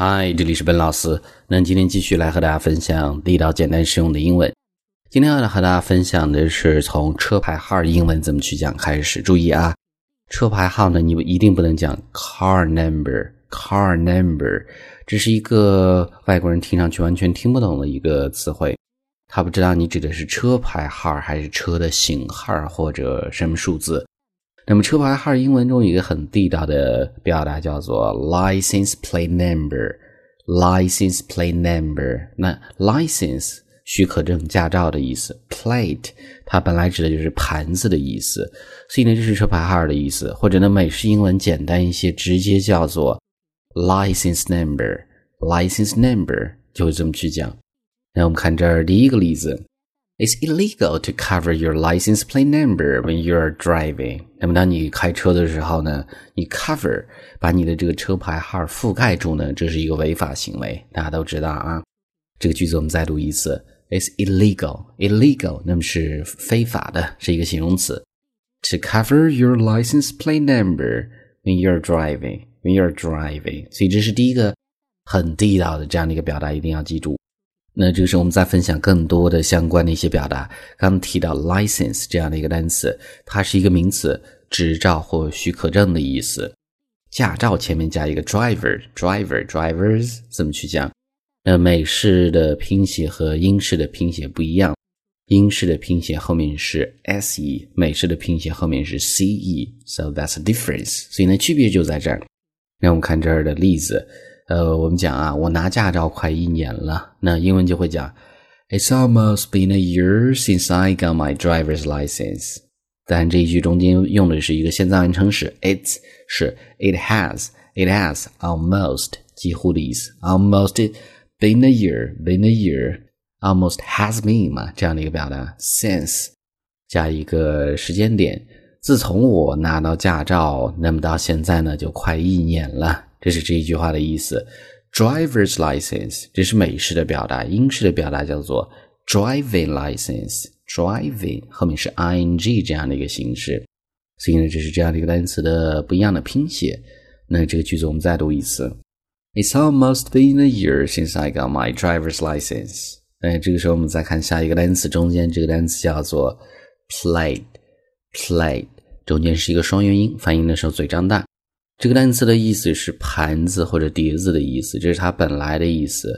嗨，这里是本老师。那今天继续来和大家分享地道、简单、实用的英文。今天要来和大家分享的是从车牌号英文怎么去讲开始。注意啊，车牌号呢，你一定不能讲 car number，car number，这是一个外国人听上去完全听不懂的一个词汇。他不知道你指的是车牌号还是车的型号或者什么数字。那么车牌号英文中有一个很地道的表达叫做 license plate number，license plate number。那 license 许可证、驾照的意思，plate 它本来指的就是盘子的意思，所以呢这是车牌号的意思。或者呢美式英文简单一些，直接叫做 license number，license number 就会这么去讲。那我们看这儿第一个例子。It's illegal to cover your license plate number when you're driving。那么当你开车的时候呢，你 cover 把你的这个车牌号覆盖住呢，这是一个违法行为，大家都知道啊。这个句子我们再读一次：It's illegal, illegal，那么是非法的，是一个形容词。To cover your license plate number when you're driving, when you're driving，所以这是第一个很地道的这样的一个表达，一定要记住。那这个时候，我们再分享更多的相关的一些表达。刚提到 license 这样的一个单词，它是一个名词，执照或许可证的意思。驾照前面加一个 driver，driver，drivers 怎么去讲？那美式的拼写和英式的拼写不一样，英式的拼写后面是 se，美式的拼写后面是 ce，so that's a difference。所以呢，区别就在这儿。让我们看这儿的例子。呃，我们讲啊，我拿驾照快一年了，那英文就会讲，It's almost been a year since I got my driver's license。但这一句中间用的是一个现在完成时，It's 是 It has，It has almost 几乎的意思，almost been a year，been a year，almost has been 嘛，这样的一个表达，since 加一个时间点，自从我拿到驾照，那么到现在呢，就快一年了。 这是这一句话的意思。Driver's license，这是美式的表达，英式的表达叫做 driving license。driving 后面是 ing 这样的一个形式，所以呢，这是这样的一个单词的不一样的拼写。那这个句子我们再读一次：It's almost been a year since I got my driver's license。哎，这个时候我们再看下一个单词，中间这个单词叫做 plate。plate 中间是一个双元音，发音的时候嘴张大。这个单词的意思是盘子或者碟子的意思，这是它本来的意思。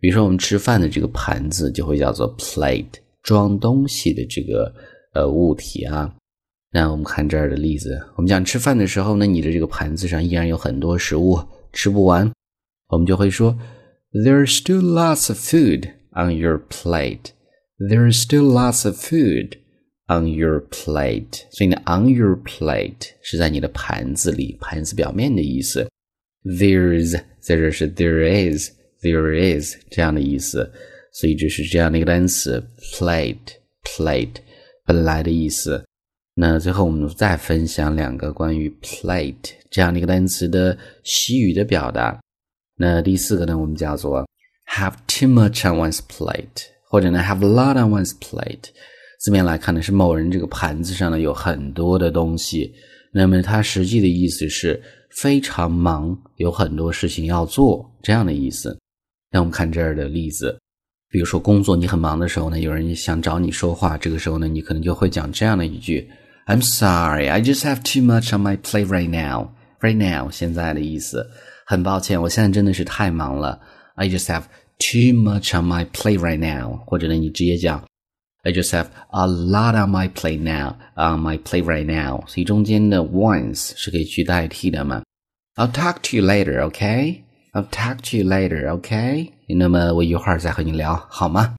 比如说，我们吃饭的这个盘子就会叫做 plate，装东西的这个呃物体啊。那我们看这儿的例子，我们讲吃饭的时候呢，你的这个盘子上依然有很多食物，吃不完，我们就会说 There's still lots of food on your plate. There's still lots of food. On your plate，所以呢，on your plate 是在你的盘子里，盘子表面的意思。There's 在这是 there is，there is 这样的意思，所以这是这样的一个单词 plate，plate 本来的意思。那最后我们再分享两个关于 plate 这样的一个单词的西语的表达。那第四个呢，我们叫做 have too much on one's plate，或者呢 have a lot on one's plate。 字面来看呢，是某人这个盘子上呢有很多的东西，那么它实际的意思是非常忙，有很多事情要做这样的意思。那我们看这儿的例子，比如说工作你很忙的时候呢，有人想找你说话，这个时候呢，你可能就会讲这样的一句：“I'm sorry, I just have too much on my plate right now. Right now，现在的意思，很抱歉，我现在真的是太忙了。I just have too much on my plate right now。”或者呢，你直接讲。I just have a lot on my plate now, on my plate right now。所以中间的 once 是可以去代替的嘛。I'll talk to you later, okay? I'll talk to you later, okay? 那么我一会儿再和你聊，好吗？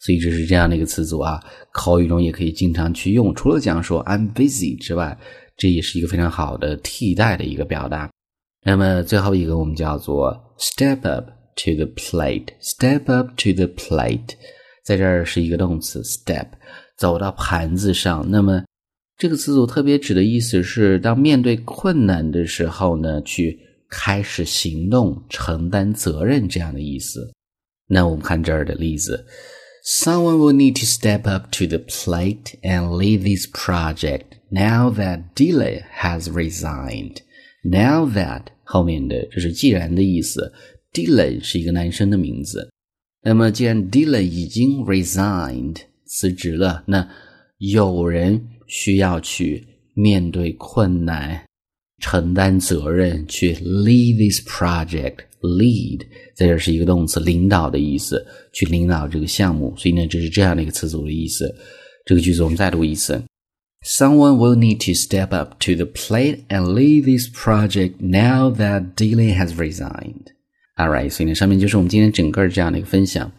所以这是这样的一个词组啊，口语中也可以经常去用。除了讲说 I'm busy 之外，这也是一个非常好的替代的一个表达。那么最后一个我们叫做 step up to the plate. Step up to the plate. 在这儿是一个动词 step，走到盘子上。那么这个词组特别指的意思是，当面对困难的时候呢，去开始行动、承担责任这样的意思。那我们看这儿的例子：Someone will need to step up to the plate and lead this project now that Dylan has resigned. Now that 后面的这是既然的意思 Dylan 是一个男生的名字。那么既然 Dylan 已经 resigned 辞职了，那有人需要去面对困难。承担责任去 lead this project，lead 在这是一个动词，领导的意思，去领导这个项目。所以呢，这是这样的一个词组的意思。这个句子我们再读一次：Someone will need to step up to the plate and lead this project now that Dylan has resigned. Alright，所以呢，上面就是我们今天整个这样的一个分享。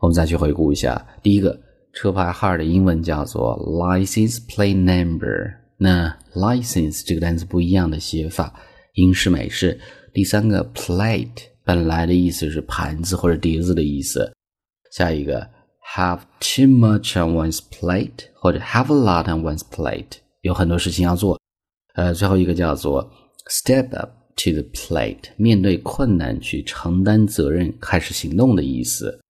我们再去回顾一下，第一个车牌号的英文叫做 license plate number。那 license 这个单词不一样的写法，英式美式。第三个 plate 本来的意思是盘子或者碟子的意思。下一个 have too much on one's plate 或者 have a lot on one's plate 有很多事情要做。呃，最后一个叫做 step up to the plate 面对困难去承担责任开始行动的意思。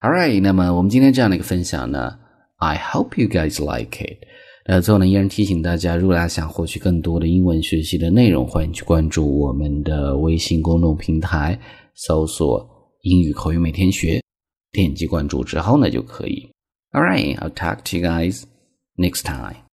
All right，那么我们今天这样的一个分享呢，I hope you guys like it。呃，最后呢，依然提醒大家，如果大家想获取更多的英文学习的内容，欢迎去关注我们的微信公众平台，搜索“英语口语每天学”，点击关注之后呢，就可以。All right, I'll talk to you guys next time.